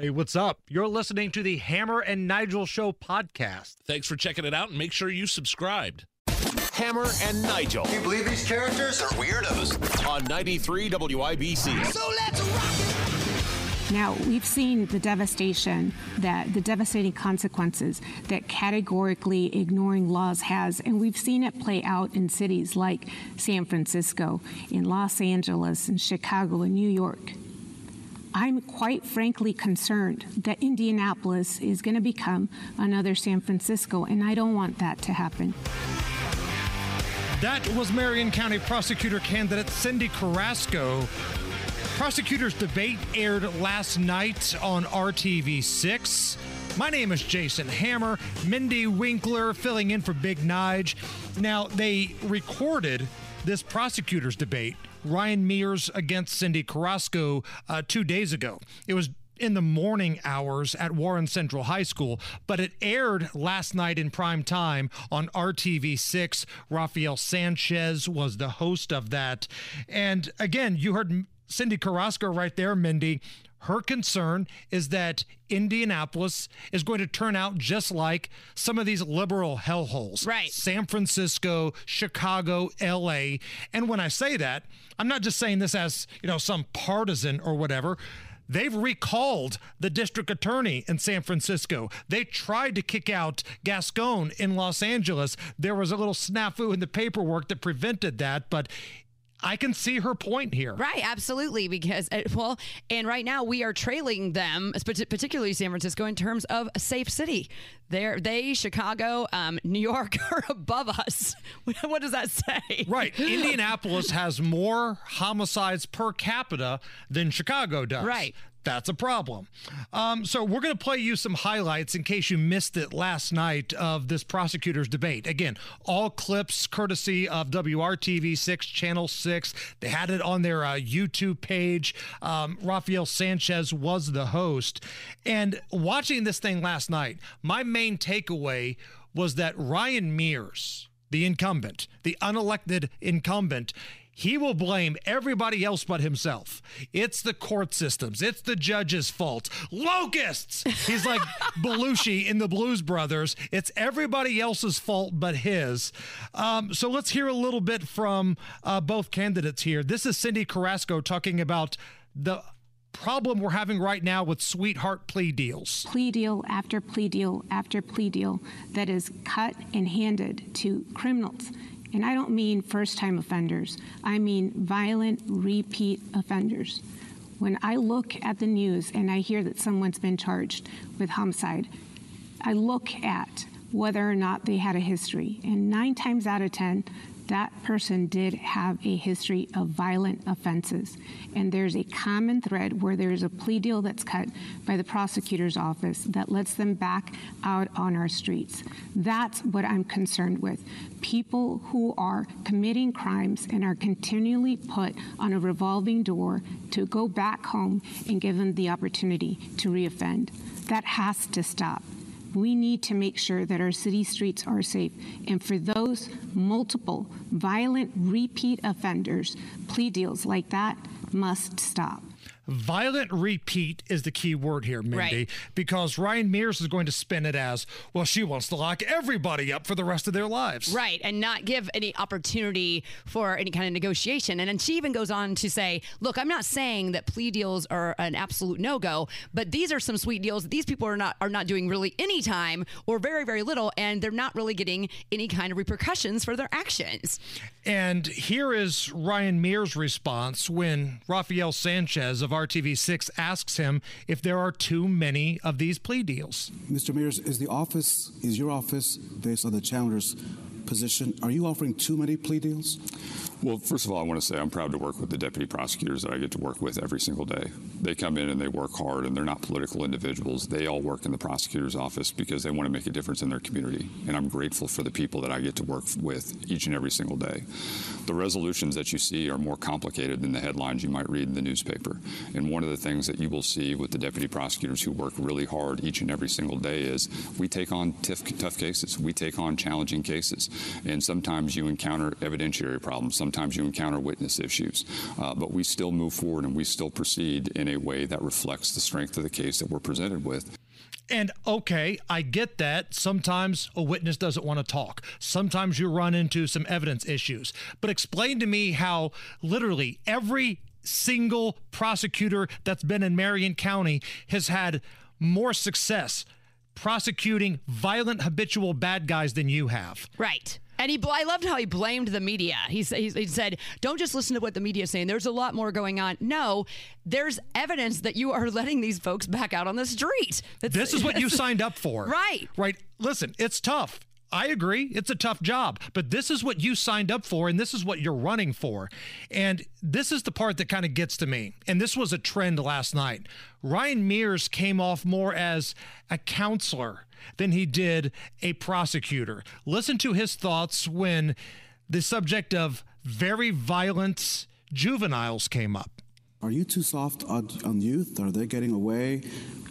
Hey, what's up? You're listening to the Hammer and Nigel Show podcast. Thanks for checking it out and make sure you subscribed. Hammer and Nigel Can you believe these characters are weirdos? on 93 WIBC. So let's rock it! Now, we've seen the devastation that the devastating consequences that categorically ignoring laws has, and we've seen it play out in cities like San Francisco, in Los Angeles, in Chicago, in New York. I'm quite frankly concerned that Indianapolis is going to become another San Francisco, and I don't want that to happen. That was Marion County prosecutor candidate Cyndi Carrasco. Prosecutors' debate aired last night on RTV6. My name is Jason Hammer, Mindy Winkler filling in for Big Nige. Now, they recorded this prosecutors' debate, Ryan Mears against Cyndi Carrasco, uh, two days ago. It was in the morning hours at Warren Central High School, but it aired last night in prime time on RTV6. Rafael Sanchez was the host of that. And again, you heard Cyndi Carrasco right there, Mindy. Her concern is that Indianapolis is going to turn out just like some of these liberal hellholes. Right. San Francisco, Chicago, LA. And when I say that, I'm not just saying this as, you know, some partisan or whatever. They've recalled the district attorney in San Francisco. They tried to kick out Gascon in Los Angeles. There was a little snafu in the paperwork that prevented that, but I can see her point here. Right, absolutely. Because, uh, well, and right now we are trailing them, particularly San Francisco, in terms of a safe city. They're, they, Chicago, um, New York are above us. what does that say? Right. Indianapolis has more homicides per capita than Chicago does. Right. That's a problem. Um, so we're going to play you some highlights in case you missed it last night of this prosecutor's debate. Again, all clips courtesy of WRTV6 Channel 6. They had it on their uh, YouTube page. Um, Rafael Sanchez was the host. And watching this thing last night, my main takeaway was that Ryan Mears, the incumbent, the unelected incumbent, he will blame everybody else but himself. It's the court systems. It's the judge's fault. Locusts! He's like Belushi in the Blues Brothers. It's everybody else's fault but his. Um, so let's hear a little bit from uh, both candidates here. This is Cyndi Carrasco talking about the problem we're having right now with sweetheart plea deals. plea deal after plea deal after plea deal that is cut and handed to criminals. And I don't mean first time offenders, I mean violent repeat offenders. When I look at the news and I hear that someone's been charged with homicide, I look at whether or not they had a history. And nine times out of 10, that person did have a history of violent offenses. And there's a common thread where there's a plea deal that's cut by the prosecutor's office that lets them back out on our streets. That's what I'm concerned with. People who are committing crimes and are continually put on a revolving door to go back home and give them the opportunity to reoffend. That has to stop. We need to make sure that our city streets are safe. And for those multiple violent repeat offenders, plea deals like that must stop. Violent repeat is the key word here, Mindy, Right. because Ryan Mears is going to spin it as well, she wants to lock everybody up for the rest of their lives. Right, and not give any opportunity for any kind of negotiation. And then she even goes on to say, "Look, I'm not saying that plea deals are an absolute no-go, but these are some sweet deals. These people are not are not doing really any time or very very little, and they're not really getting any kind of repercussions for their actions." And here is Ryan Mears' response when Rafael Sanchez of RTV6 asks him if there are too many of these plea deals. Mr. Mears, is the office, is your office, based on the challenger's position, are you offering too many plea deals? Well, first of all, I want to say I'm proud to work with the deputy prosecutors that I get to work with every single day. They come in and they work hard, and they're not political individuals. They all work in the prosecutor's office because they want to make a difference in their community. And I'm grateful for the people that I get to work with each and every single day. The resolutions that you see are more complicated than the headlines you might read in the newspaper. And one of the things that you will see with the deputy prosecutors who work really hard each and every single day is we take on tough, tough cases, we take on challenging cases. And sometimes you encounter evidentiary problems, sometimes you encounter witness issues. Uh, but we still move forward and we still proceed in a way that reflects the strength of the case that we're presented with. And okay, I get that. Sometimes a witness doesn't want to talk. Sometimes you run into some evidence issues. But explain to me how literally every single prosecutor that's been in Marion County has had more success prosecuting violent habitual bad guys than you have. Right. And he, I loved how he blamed the media. He, he, he said, "Don't just listen to what the media is saying. There's a lot more going on. No, there's evidence that you are letting these folks back out on the street. That's, this is what you signed up for, right? Right. Listen, it's tough. I agree. It's a tough job, but this is what you signed up for and this is what you're running for. And this is the part that kind of gets to me. And this was a trend last night. Ryan Mears came off more as a counselor than he did a prosecutor. Listen to his thoughts when the subject of very violent juveniles came up. Are you too soft on, on youth? Are they getting away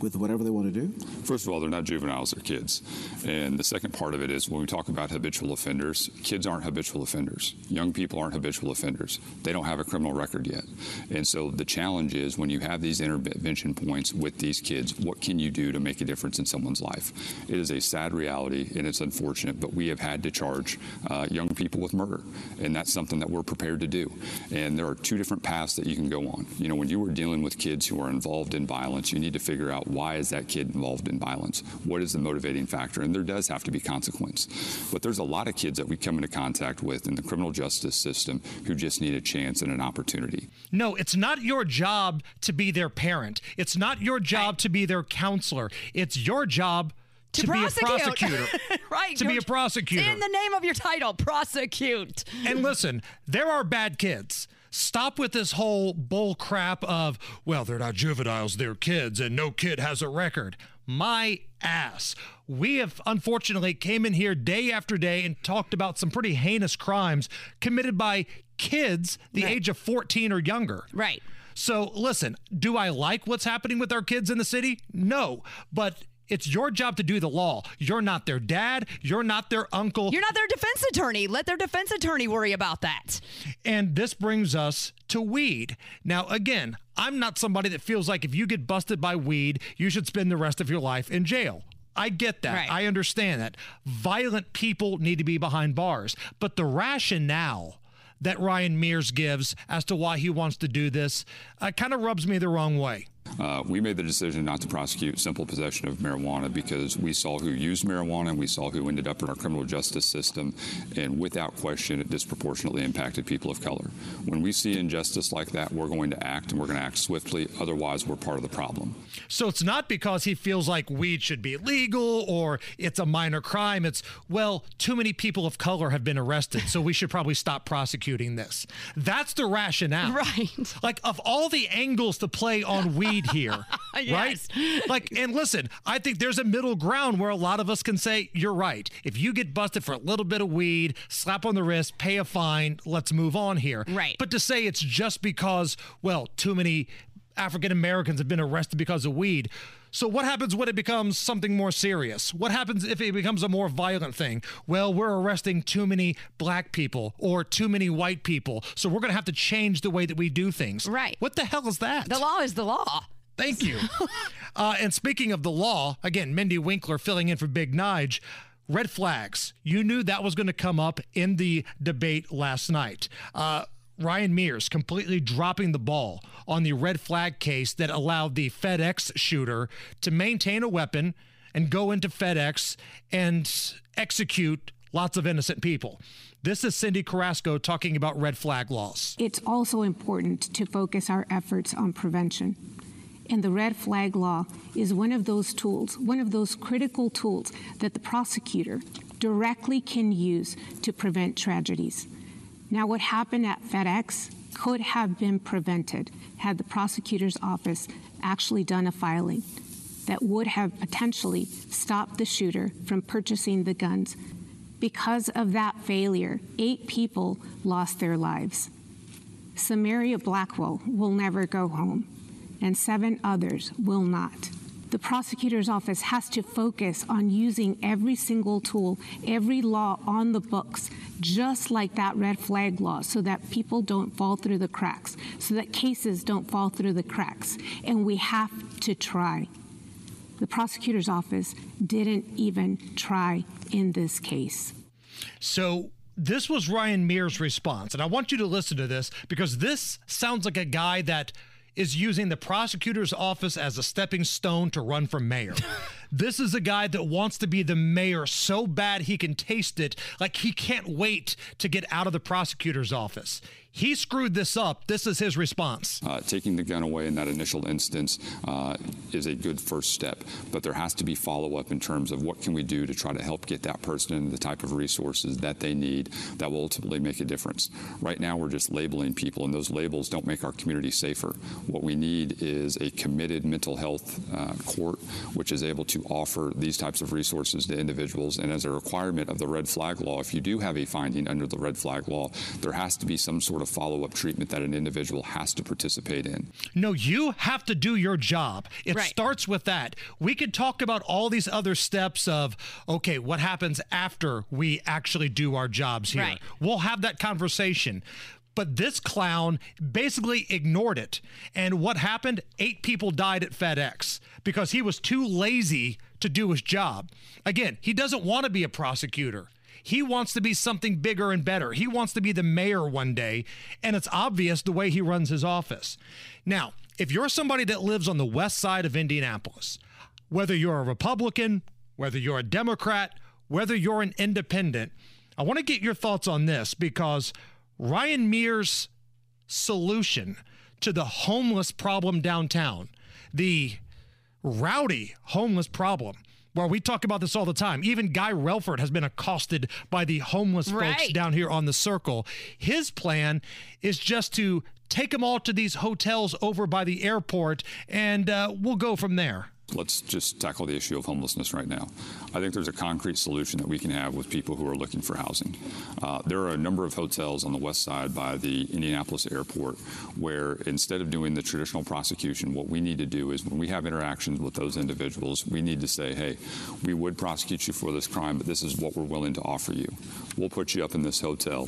with whatever they want to do? First of all, they're not juveniles, they're kids. And the second part of it is when we talk about habitual offenders, kids aren't habitual offenders. Young people aren't habitual offenders. They don't have a criminal record yet. And so the challenge is when you have these intervention points with these kids, what can you do to make a difference in someone's life? It is a sad reality and it's unfortunate, but we have had to charge uh, young people with murder. And that's something that we're prepared to do. And there are two different paths that you can go on. You know, when you are dealing with kids who are involved in violence, you need to figure out why is that kid involved in violence? What is the motivating factor? And there does have to be consequence. But there's a lot of kids that we come into contact with in the criminal justice system who just need a chance and an opportunity. No, it's not your job to be their parent. It's not your job to be their counselor. It's your job to, to be a prosecutor. right. To be a prosecutor. In the name of your title, prosecute. and listen, there are bad kids. Stop with this whole bull crap of, well, they're not juveniles, they're kids, and no kid has a record. My ass. We have unfortunately came in here day after day and talked about some pretty heinous crimes committed by kids the right. age of 14 or younger. Right. So listen, do I like what's happening with our kids in the city? No. But it's your job to do the law. You're not their dad. You're not their uncle. You're not their defense attorney. Let their defense attorney worry about that. And this brings us to weed. Now, again, I'm not somebody that feels like if you get busted by weed, you should spend the rest of your life in jail. I get that. Right. I understand that. Violent people need to be behind bars. But the rationale that Ryan Mears gives as to why he wants to do this uh, kind of rubs me the wrong way. Uh, we made the decision not to prosecute simple possession of marijuana because we saw who used marijuana and we saw who ended up in our criminal justice system, and without question, it disproportionately impacted people of color. When we see injustice like that, we're going to act and we're going to act swiftly. Otherwise, we're part of the problem. So it's not because he feels like weed should be legal or it's a minor crime. It's, well, too many people of color have been arrested, so we should probably stop prosecuting this. That's the rationale. Right. Like, of all the angles to play on weed need here, yes. right? Like, and listen, I think there's a middle ground where a lot of us can say, you're right. If you get busted for a little bit of weed, slap on the wrist, pay a fine, let's move on here. Right. But to say it's just because, well, too many African Americans have been arrested because of weed. So, what happens when it becomes something more serious? What happens if it becomes a more violent thing? Well, we're arresting too many black people or too many white people. So, we're going to have to change the way that we do things. Right. What the hell is that? The law is the law. Thank you. uh, and speaking of the law, again, Mindy Winkler filling in for Big Nige. Red flags. You knew that was going to come up in the debate last night. Uh, Ryan Mears completely dropping the ball on the red flag case that allowed the FedEx shooter to maintain a weapon and go into FedEx and execute lots of innocent people. This is Cyndi Carrasco talking about red flag laws. It's also important to focus our efforts on prevention. And the red flag law is one of those tools, one of those critical tools that the prosecutor directly can use to prevent tragedies. Now, what happened at FedEx could have been prevented had the prosecutor's office actually done a filing that would have potentially stopped the shooter from purchasing the guns. Because of that failure, eight people lost their lives. Samaria Blackwell will never go home, and seven others will not. The prosecutor's office has to focus on using every single tool, every law on the books, just like that red flag law, so that people don't fall through the cracks, so that cases don't fall through the cracks. And we have to try. The prosecutor's office didn't even try in this case. So this was Ryan Mears' response. And I want you to listen to this because this sounds like a guy that is using the prosecutor's office as a stepping stone to run for mayor. this is a guy that wants to be the mayor so bad he can taste it, like he can't wait to get out of the prosecutor's office. He screwed this up. This is his response. Uh, taking the gun away in that initial instance uh, is a good first step, but there has to be follow up in terms of what can we do to try to help get that person the type of resources that they need that will ultimately make a difference. Right now, we're just labeling people, and those labels don't make our community safer. What we need is a committed mental health uh, court, which is able to offer these types of resources to individuals. And as a requirement of the red flag law, if you do have a finding under the red flag law, there has to be some sort of follow up treatment that an individual has to participate in. No, you have to do your job. It Right. starts with that. We could talk about all these other steps of, okay, what happens after we actually do our jobs here? Right. We'll have that conversation. But this clown basically ignored it. And what happened? Eight people died at FedEx because he was too lazy to do his job. Again, he doesn't want to be a prosecutor. He wants to be something bigger and better. He wants to be the mayor one day, and it's obvious the way he runs his office. Now, if you're somebody that lives on the west side of Indianapolis, whether you're a Republican, whether you're a Democrat, whether you're an independent, I want to get your thoughts on this because Ryan Mears' solution to the homeless problem downtown, the rowdy homeless problem, where we talk about this all the time. Even Guy Relford has been accosted by the homeless folks down here on the circle. His plan is just to take them all to these hotels over by the airport, and uh, we'll go from there. Let's just tackle the issue of homelessness right now. I think there's a concrete solution that we can have with people who are looking for housing. Uh, there are a number of hotels on the west side by the Indianapolis airport where instead of doing the traditional prosecution, what we need to do is when we have interactions with those individuals, we need to say, hey, we would prosecute you for this crime, but this is what we're willing to offer you. We'll put you up in this hotel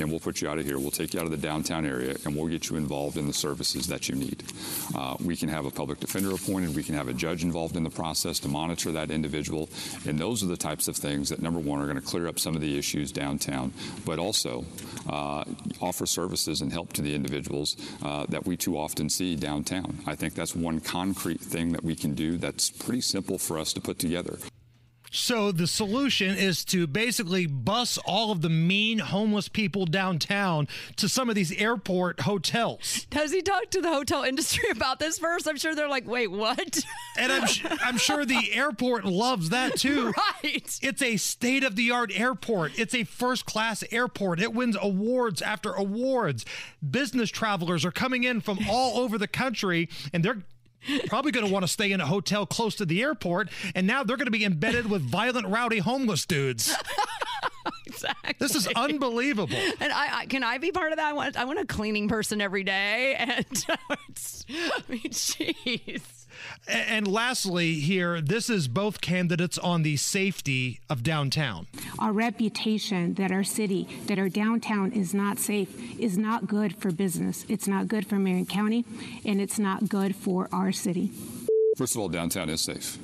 and we'll put you out of here. We'll take you out of the downtown area and we'll get you involved in the services that you need. Uh, we can have a public defender appointed. We can have a judge involved in the process to monitor that individual. And those are the types of things that, number one, are going to clear up some of the issues downtown, but also uh, offer services and help to the individuals uh, that we too often see downtown. I think that's one concrete thing that we can do that's pretty simple for us to put together. So the solution is to basically bus all of the mean homeless people downtown to some of these airport hotels. Has he talked to the hotel industry about this first? I'm sure they're like, wait, what? And I'm, I'm sure the airport loves that too. right. It's a state of the art airport. It's a first class airport. It wins awards after awards. Business travelers are coming in from all over the country and they're probably going to want to stay in a hotel close to the airport. And now they're going to be embedded with violent, rowdy homeless dudes. Exactly. This is unbelievable. And I, I can I be part of that? I want I want a cleaning person every day, and I mean, jeez. A- And lastly, here, this is both candidates on the safety of downtown. Our reputation that our city, that our downtown is not safe, is not good for business. It's not good for Marion County, and it's not good for our city. First of all, downtown is safe.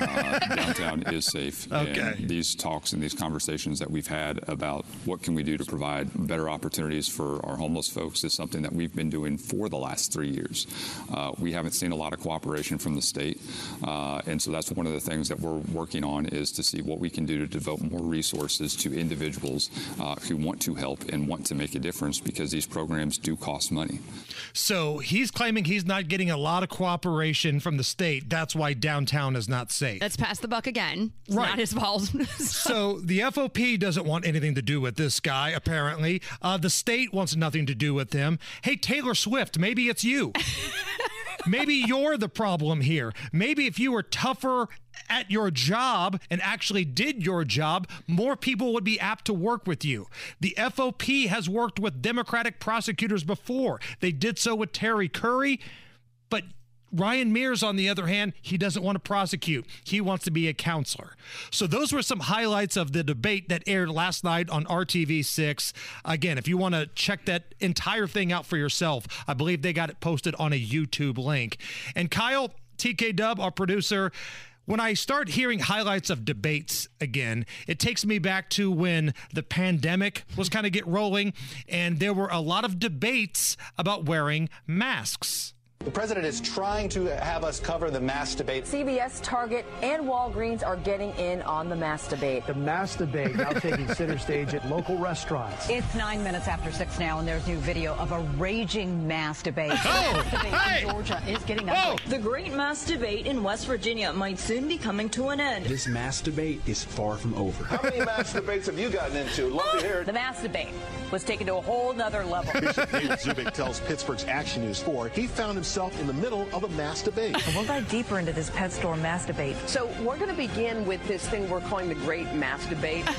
Uh, downtown is safe. Okay. And these talks and these conversations that we've had about what can we do to provide better opportunities for our homeless folks is something that we've been doing for the last three years. Uh, we haven't seen a lot of cooperation from the state, uh, and so that's one of the things that we're working on is to see what we can do to devote more resources to individuals uh, who want to help and want to make a difference because these programs do cost money. So he's claiming he's not getting a lot of cooperation from the state. That's why downtown is not safe. Let's pass the buck again. It's Right. not his fault. so the FOP doesn't want anything to do with this guy, apparently. Uh, the state wants nothing to do with him. Hey, Taylor Swift, maybe it's you. maybe you're the problem here. Maybe if you were tougher at your job and actually did your job, more people would be apt to work with you. The FOP has worked with Democratic prosecutors before. They did so with Terry Curry, but Ryan Mears, on the other hand, he doesn't want to prosecute. He wants to be a counselor. So, those were some highlights of the debate that aired last night on RTV6. Again, if you want to check that entire thing out for yourself, I believe they got it posted on a YouTube link. And Kyle, TK Dub, our producer, when I start hearing highlights of debates again, it takes me back to when the pandemic was kind of get rolling and there were a lot of debates about wearing masks. The president is trying to have us cover the mass debate. CVS, Target, and Walgreens are getting in on the mass debate. The mass debate now taking center stage at local restaurants. It's nine minutes after six now, and there's new video of a raging mass debate. Oh, the mask debate hey. in Georgia is getting Whoa. ugly. The great mass debate in West Virginia might soon be coming to an end. This mass debate is far from over. How many mass debates have you gotten into? Love to hear it. The mass debate was taken to a whole nother level. Bishop David Zubik tells Pittsburgh's Action News 4 he found himself in the middle of a mass debate. We'll dive deeper into this pet store mask debate. So we're going to begin with this thing we're calling the Great Mass Debate.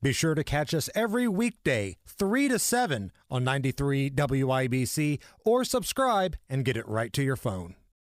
Be sure to catch us every weekday, 3 to 7 on 93 WIBC or subscribe and get it right to your phone.